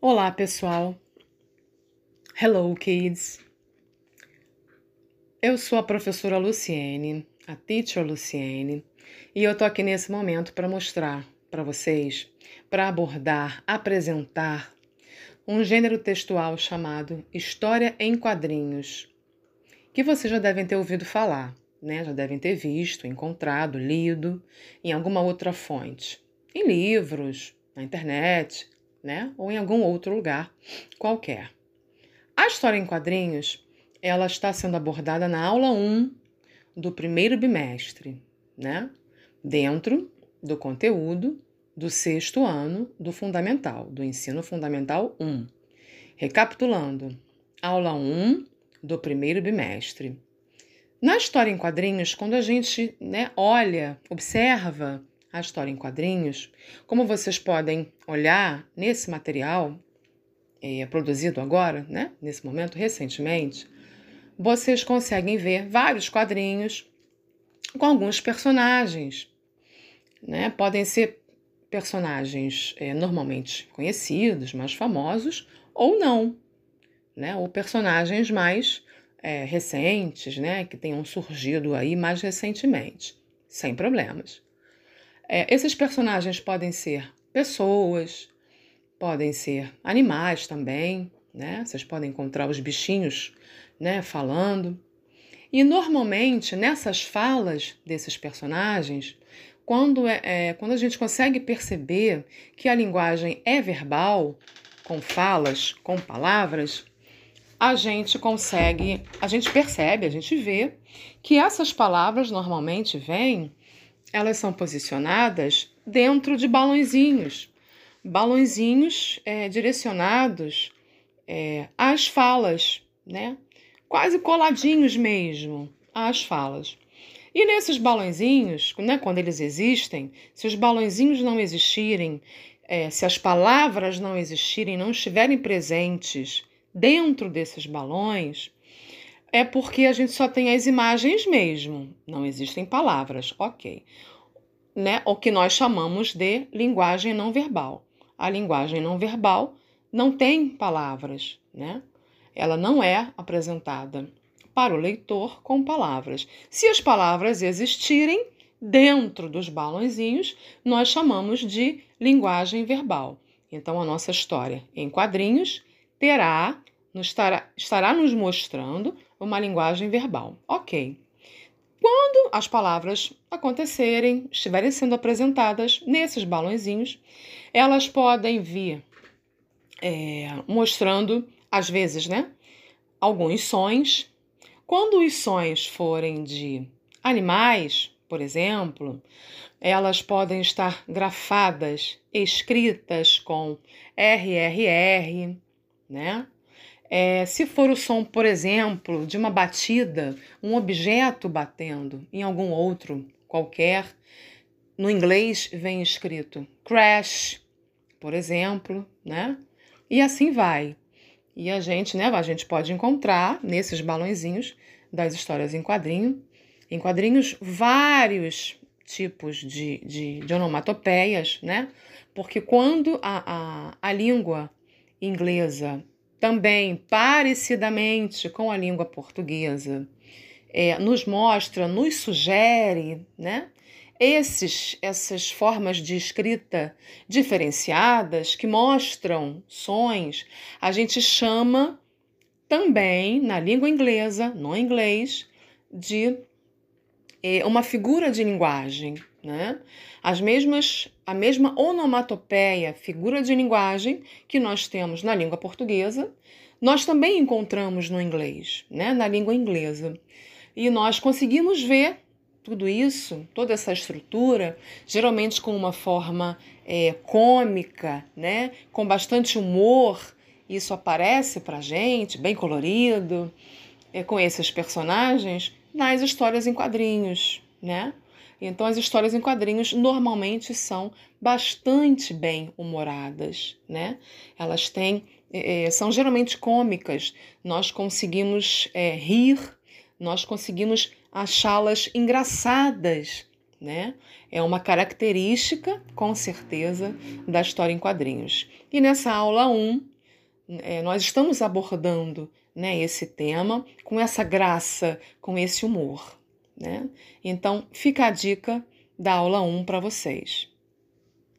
Olá, pessoal. Hello, kids. Eu sou a professora Luciene, a teacher Luciene, e eu tô aqui nesse momento para mostrar para vocês, para abordar, apresentar um gênero textual chamado História em Quadrinhos, que vocês já devem ter ouvido falar, né? Já devem ter visto, encontrado, lido em alguma outra fonte, em livros, na internet, né? Ou em algum outro lugar qualquer. A história em quadrinhos, ela está sendo abordada na aula 1 do primeiro bimestre, né? Dentro do conteúdo do sexto ano do fundamental, do ensino fundamental 1. Recapitulando, aula 1 do primeiro bimestre. Na história em quadrinhos, quando a gente né, olha, observa a história em quadrinhos, como vocês podem olhar nesse material é, produzido agora, né, nesse momento, recentemente, vocês conseguem ver vários quadrinhos com alguns personagens. Né? Podem ser personagens é, normalmente conhecidos, mais famosos, ou não, né? ou personagens mais é, recentes, né? que tenham surgido aí mais recentemente, sem problemas. É, esses personagens podem ser pessoas, podem ser animais também, né? Vocês podem encontrar os bichinhos, né, falando. E normalmente nessas falas desses personagens, quando, é, é, quando a gente consegue perceber que a linguagem é verbal, com falas, com palavras, a gente consegue, a gente percebe, a gente vê que essas palavras normalmente vêm elas são posicionadas dentro de balãozinhos, balãozinhos é, direcionados é, às falas, né? quase coladinhos mesmo às falas. E nesses balãozinhos, né, quando eles existem, se os balãozinhos não existirem, é, se as palavras não existirem, não estiverem presentes dentro desses balões, é porque a gente só tem as imagens mesmo, não existem palavras, ok. Né? O que nós chamamos de linguagem não verbal. A linguagem não verbal não tem palavras, né? Ela não é apresentada para o leitor com palavras. Se as palavras existirem dentro dos balãozinhos, nós chamamos de linguagem verbal. Então, a nossa história em quadrinhos terá, nos estará, estará nos mostrando uma linguagem verbal. Ok. Quando as palavras acontecerem, estiverem sendo apresentadas nesses balãozinhos, elas podem vir é, mostrando, às vezes, né, alguns sons. Quando os sons forem de animais, por exemplo, elas podem estar grafadas, escritas com RRR, né? É, se for o som, por exemplo, de uma batida, um objeto batendo em algum outro qualquer, no inglês vem escrito crash, por exemplo, né? E assim vai. E a gente, né, a gente pode encontrar nesses balãozinhos das histórias em quadrinho, em quadrinhos, vários tipos de, de, de onomatopeias, né? Porque quando a, a, a língua inglesa também parecidamente com a língua portuguesa, é, nos mostra, nos sugere, né? Esses, essas formas de escrita diferenciadas que mostram sons, a gente chama também na língua inglesa, no inglês, de é, uma figura de linguagem, né? As mesmas, a mesma onomatopeia, figura de linguagem que nós temos na língua portuguesa, nós também encontramos no inglês, né? na língua inglesa. E nós conseguimos ver tudo isso, toda essa estrutura, geralmente com uma forma é, cômica, né? com bastante humor. Isso aparece para gente, bem colorido, é, com esses personagens, nas histórias em quadrinhos, né? Então, as histórias em quadrinhos normalmente são bastante bem humoradas, né? Elas têm, é, é, são geralmente cômicas. Nós conseguimos é, rir, nós conseguimos achá-las engraçadas, né? É uma característica, com certeza, da história em quadrinhos. E nessa aula 1, um, é, nós estamos abordando né, esse tema com essa graça, com esse humor. Né? Então, fica a dica da aula 1 para vocês.